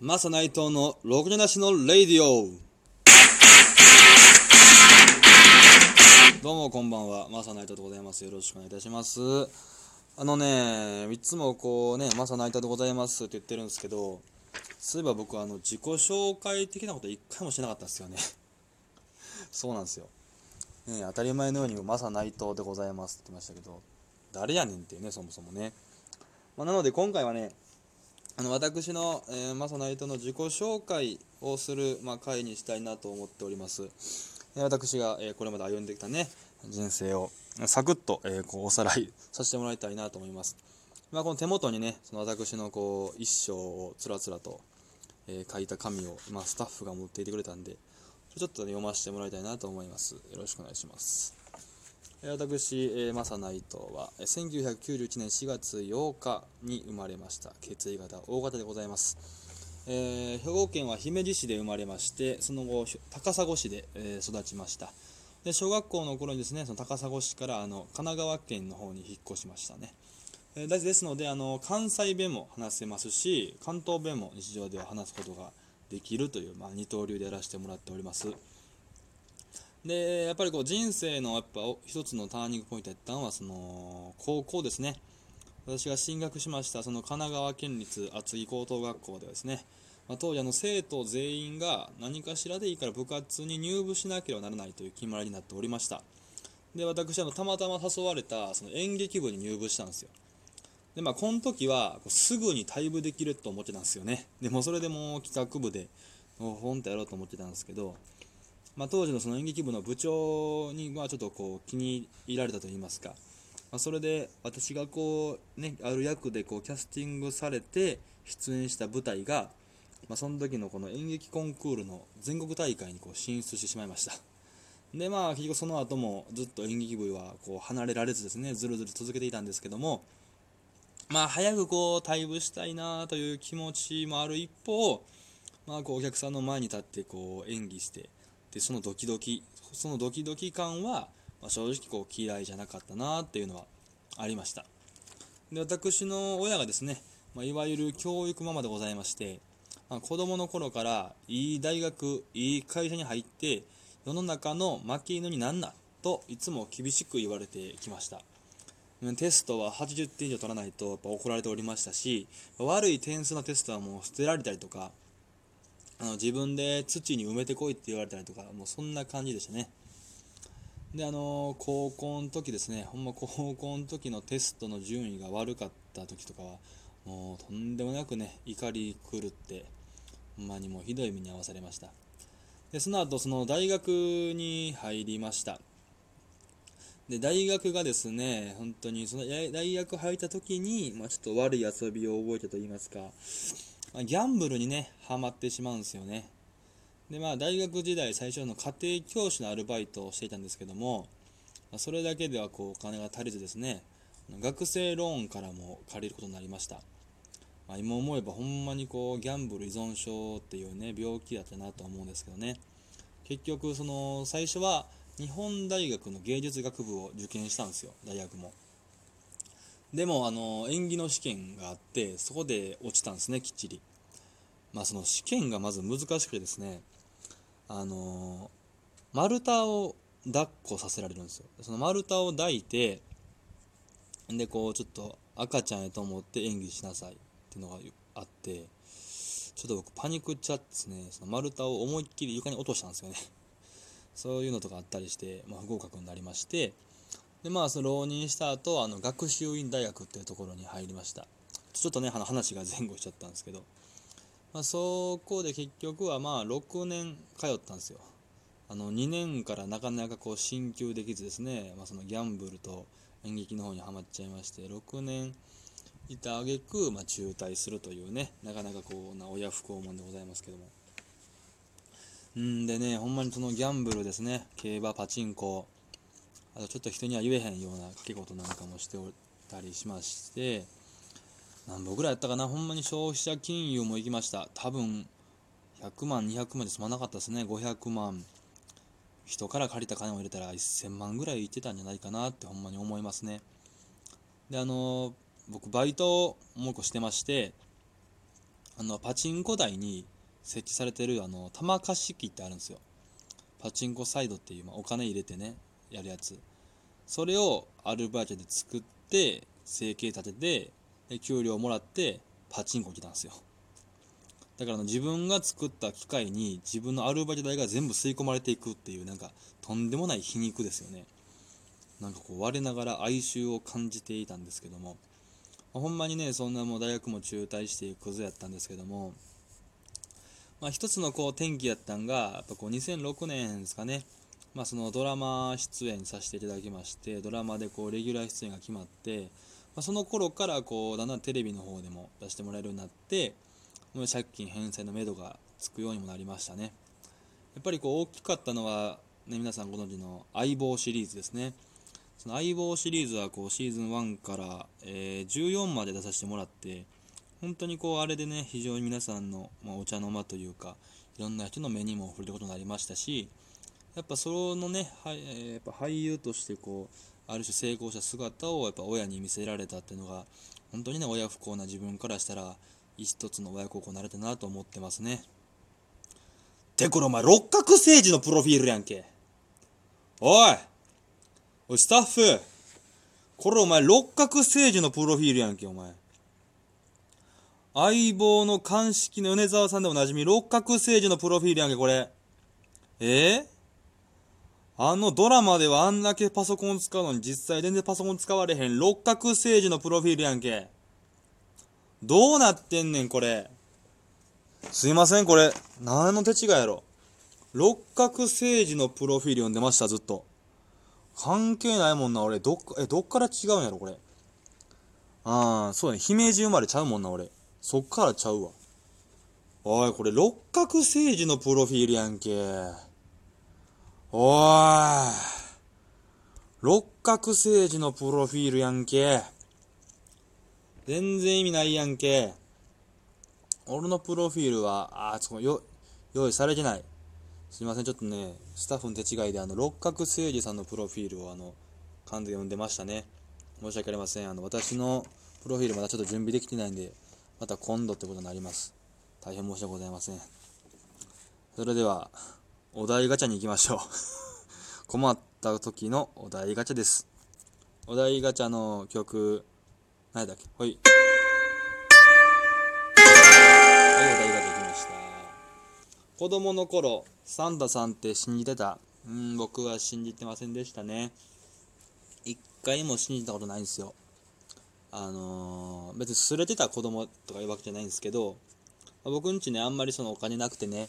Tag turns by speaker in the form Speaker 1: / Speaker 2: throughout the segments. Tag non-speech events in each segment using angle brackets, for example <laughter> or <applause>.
Speaker 1: マサ内藤のろくなしのレイディオ。どうもこんばんは。マサ内藤でございます。よろしくお願いいたします。あのねいつもこうねマサ内藤でございますって言ってるんですけどそういえば僕あの自己紹介的なこと一回もしなかった。んですよね。そうなんですよ、ね、当たり前のようにマサ内藤でございますって言ってましたけど誰やねんっていうねそもそもね、まあ、なので今回はねあの私の、えー、マサナイトの自己紹介をする、まあ、回にしたいなと思っております。えー、私が、えー、これまで歩んできたね、人生をサクッと、えー、こうおさらいさせてもらいたいなと思います。まあ、この手元にね、その私のこう一生をつらつらと、え書いた紙を、まあ、スタッフが持っていてくれたんで、ちょっと、ね、読ませてもらいたいなと思います。よろしくお願いします。私、マサナイトは1991年4月8日に生まれました。血液型 O 型でございます、えー、兵庫県は姫路市で生まれましてその後高砂市で、えー、育ちました。で小学校の頃にですねその高砂市からあの神奈川県の方に引っ越しましたね、えー、ですのであの関西弁も話せますし関東弁も日常では話すことができるという、まあ、二刀流でやらせてもらっております。でやっぱりこう人生のやっぱ一つのターニングポイントやったのはその高校ですね。私が進学しましたその神奈川県立厚木高等学校ではですね、まあ、当時あの生徒全員が何かしらでいいから部活に入部しなければならないという決まりになっておりました。で私あのたまたま誘われたその演劇部に入部したんですよ。でまあこの時はすぐに退部できると思ってたんですよね。でもそれでもう企画部でほんとやろうと思ってたんですけどまあ、当時のその演劇部の部長にまちょっとこう気に入られたといいますか、まあ、それで私がこうねある役でこうキャスティングされて出演した舞台が、まあ、その時のこの演劇コンクールの全国大会にこう進出してしまいました。でまあ結局その後もずっと演劇部はこう離れられずですねずるずる続けていたんですけどもまあ早くこう退部したいなという気持ちもある一方まあこうお客さんの前に立ってこう演技してでそのドキドキそのドキドキ感は、まあ、正直こう嫌いじゃなかったなっていうのはありました。で私の親がですね、まあ、いわゆる教育ママでございまして、まあ、子供の頃からいい大学いい会社に入って世の中の負け犬になんなといつも厳しく言われてきました。テストは80点以上取らないとやっぱ怒られておりましたし悪い点数のテストはもう捨てられたりとかあの自分で土に埋めてこいって言われたりとかもうそんな感じでしたね。であの高校の時ですねほんま高校の時のテストの順位が悪かった時とかはもうとんでもなくね怒り狂ってほんまにもうひどい目に遭わされました。でその後その大学に入りました。で大学がですね本当にその大学入った時に、まあ、ちょっと悪い遊びを覚えたと言いますかまギャンブルにね、ハマってしまうんですよね。で、まあ、大学時代、最初の家庭教師のアルバイトをしていたんですけどもま、それだけではこうお金が足りずですね、学生ローンからも借りることになりました。まあ、今思えばほんまにこうギャンブル依存症っていうね病気だったなと思うんですけどね結局その最初は日本大学の芸術学部を受験したんですよ大学もでもあの演技の試験があってそこで落ちたんですねきっちり。まあその試験がまず難しくてですねあの丸太を抱っこさせられるんですよ。その丸太を抱いてでこうちょっと赤ちゃんやと思って演技しなさいっていうのがあってちょっと僕パニックっちゃってですねその丸太を思いっきり床に落としたんですよね。そういうのとかあったりして、まあ、不合格になりましてでまあその浪人した後あの学習院大学っていうところに入りました。ちょっとね話が前後しちゃったんですけど、まあ、そこで結局はまあ6年通ったんですよ。あの2年からなかなかこう進級できずですね、まあ、そのギャンブルと演劇の方にはまっちゃいまして6年いた挙句、まあ、中退するというねなかなかこうな親不孝門でございますけども。んでねほんまにそのギャンブルですね。競馬パチンコ。あとちょっと人には言えへんような掛け事なんかもしておったりしまして何本ぐらいやったかなほんまに消費者金融も行きました。多分100万200万で済まなかったですね。500万。人から借りた金を入れたら1000万ぐらいいってたんじゃないかなってほんまに思いますね。であの僕バイトをもう一個してましてあのパチンコ台に設置されてるあの玉貸し機ってあるんですよ。パチンコサイドっていう、まあ、お金入れてねやるやつ。それをアルバイトで作って生計立てて給料もらってパチンコ来たんですよ。だから自分が作った機械に自分のアルバイト代が全部吸い込まれていくっていうなんかとんでもない皮肉ですよね。なんかこう我ながら哀愁を感じていたんですけども、ほんまにねそんなもう大学も中退してクズやったんですけども。まあ、一つのこう転機やったんがやっぱこう2006年ですかね、まあ、そのドラマ出演させていただきましてドラマでこうレギュラー出演が決まって、まあ、その頃からこうだんだんテレビの方でも出してもらえるようになって借金返済のめどがつくようにもなりましたね。やっぱりこう大きかったのは、ね、皆さんご存知の「相棒」シリーズですね。その相棒シリーズはこうシーズン1から、えー、14まで出させてもらって本当にこうあれでね非常に皆さんの、まあ、お茶の間というかいろんな人の目にも触れることになりましたしやっぱそのね、はいやっぱ俳優としてこうある種成功した姿をやっぱ親に見せられたっていうのが本当にね親不幸な自分からしたら一つの親孝行になれたなと思ってますね。てこれお前六角星児のプロフィールやんけ。おいおいスタッフ。これお前六角星児のプロフィールやんけお前。相棒の鑑識の米沢さんでおなじみ、六角星児のプロフィールやんけ、これ。えー、あのドラマではあんだけパソコン使うのに実際全然パソコン使われへん六角星児のプロフィールやんけ。どうなってんねん、これ。すいません、これ。何の手違いやろ。六角星児のプロフィール読んでました、ずっと。関係ないもんな、俺。どっか、え、どっから違うんやろ、これ。ああ、そうね。姫路生まれちゃうもんな、俺。そっからちゃうわ。おい、これ六角星児のプロフィールやんけ。おい。六角星児のプロフィールやんけ。全然意味ないやんけ。俺のプロフィールは、あ、そよ、用意されてない。すいません、ちょっとね、スタッフの手違いで、あの、六角星児さんのプロフィールを、あの、噛んで読んでましたね。申し訳ありません。あの、私のプロフィールまだちょっと準備できてないんで、また今度ってことになります。大変申し訳ございません。それでは、お題ガチャに行きましょう <laughs> 困った時のお題ガチャです。お題ガチャの曲、何だっけ？ほい。はい、お題ガチャ行きました。子供の頃、サンタさんって信じてた？うん、僕は信じてませんでしたね。一回も信じたことないんですよ。あのー、別にすれてた子供とかいうわけじゃないんですけど、僕んちね、あんまりそのお金なくてね、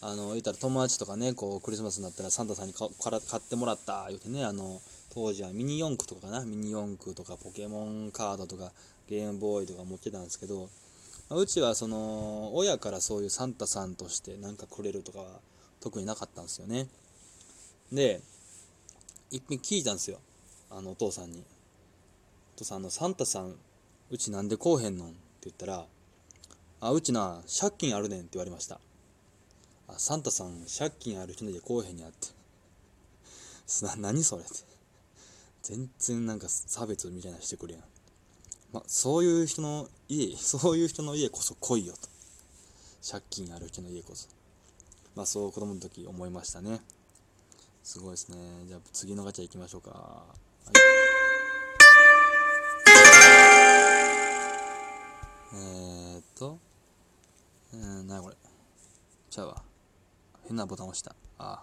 Speaker 1: あの、言ったら友達とかね、こう、クリスマスになったらサンタさんにから買ってもらった、言うてね、あの、当時はミニ四駆とかかな、ミニ四駆とかポケモンカードとかゲームボーイとか持ってたんですけど、あ、うちはその、親からそういうサンタさんとしてなんかくれるとかは特になかったんですよね。で、一品聞いたんですよ。あの、お父さんに。とさ、あの、サンタさん、うちなんでこうへんのんって言ったら、あ、うちな、借金あるねんって言われました。あ、サンタさん、借金ある人の家こうへんやって。<laughs> な、何それって。全然なんか差別みたいなしてくるやん。ま、そういう人の家、<laughs> そういう人の家こそ来いよと。借金ある人の家こそ。まあそう子供の時思いましたね。すごいですね。じゃあ次のガチャ行きましょうか。はいえ、っと、えー、なにこれ。ちゃうわ。変なボタン押した。ああ。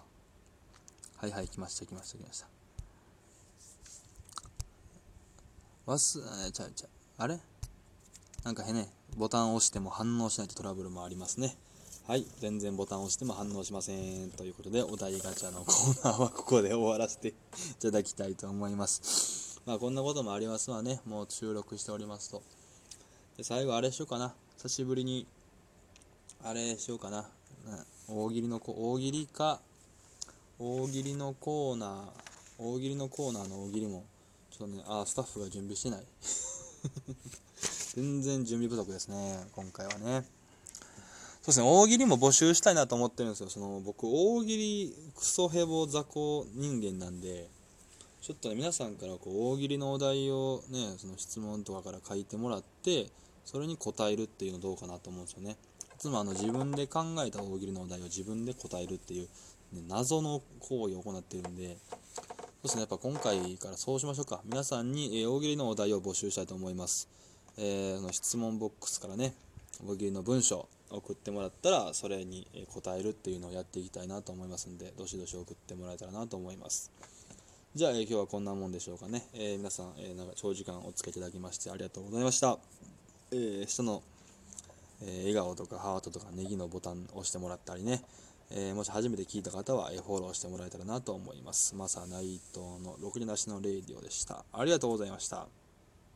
Speaker 1: はいはい、来ました、来ました、来ました。わす、え、ちゃうちゃう。あれ？なんか変ね、ボタンを押しても反応しないとトラブルもありますね。はい、全然ボタンを押しても反応しません。ということで、お題ガチャのコーナーはここで終わらせて <laughs> いただきたいと思います。まあ、こんなこともありますわね。もう収録しておりますと。で最後あれしようかな久しぶりにあれしようかな大喜利の大喜利か大喜利のコーナー大喜利のコーナーの大喜利もちょっとねあスタッフが準備してない。<laughs> 全然準備不足ですね今回はね。そうですね大喜利も募集したいなと思ってるんですよ。その僕大喜利クソヘボ雑魚人間なんでちょっとね皆さんからこう大喜利のお題をねその質問とかから書いてもらってそれに答えるっていうのどうかなと思うんですよね。つもあの自分で考えた大喜利のお題を自分で答えるっていう、ね、謎の行為を行っているんでそうですねやっぱ今回からそうしましょうか。皆さんに、え大喜利のお題を募集したいと思います。えー、の質問ボックスからね大喜利の文章送ってもらったらそれに答えるっていうのをやっていきたいなと思いますんでどしどし送ってもらえたらなと思います。じゃあ、えー、今日はこんなもんでしょうかね、えー、皆さん、えー、なんか長時間お付き合いいただきましてありがとうございました、えー、下の、え笑顔とかハートとかネギのボタン押してもらったりね、えもし初めて聞いた方は、えフォローしてもらえたらなと思います。マサナイトのろくになしのレイディオでした。ありがとうございました。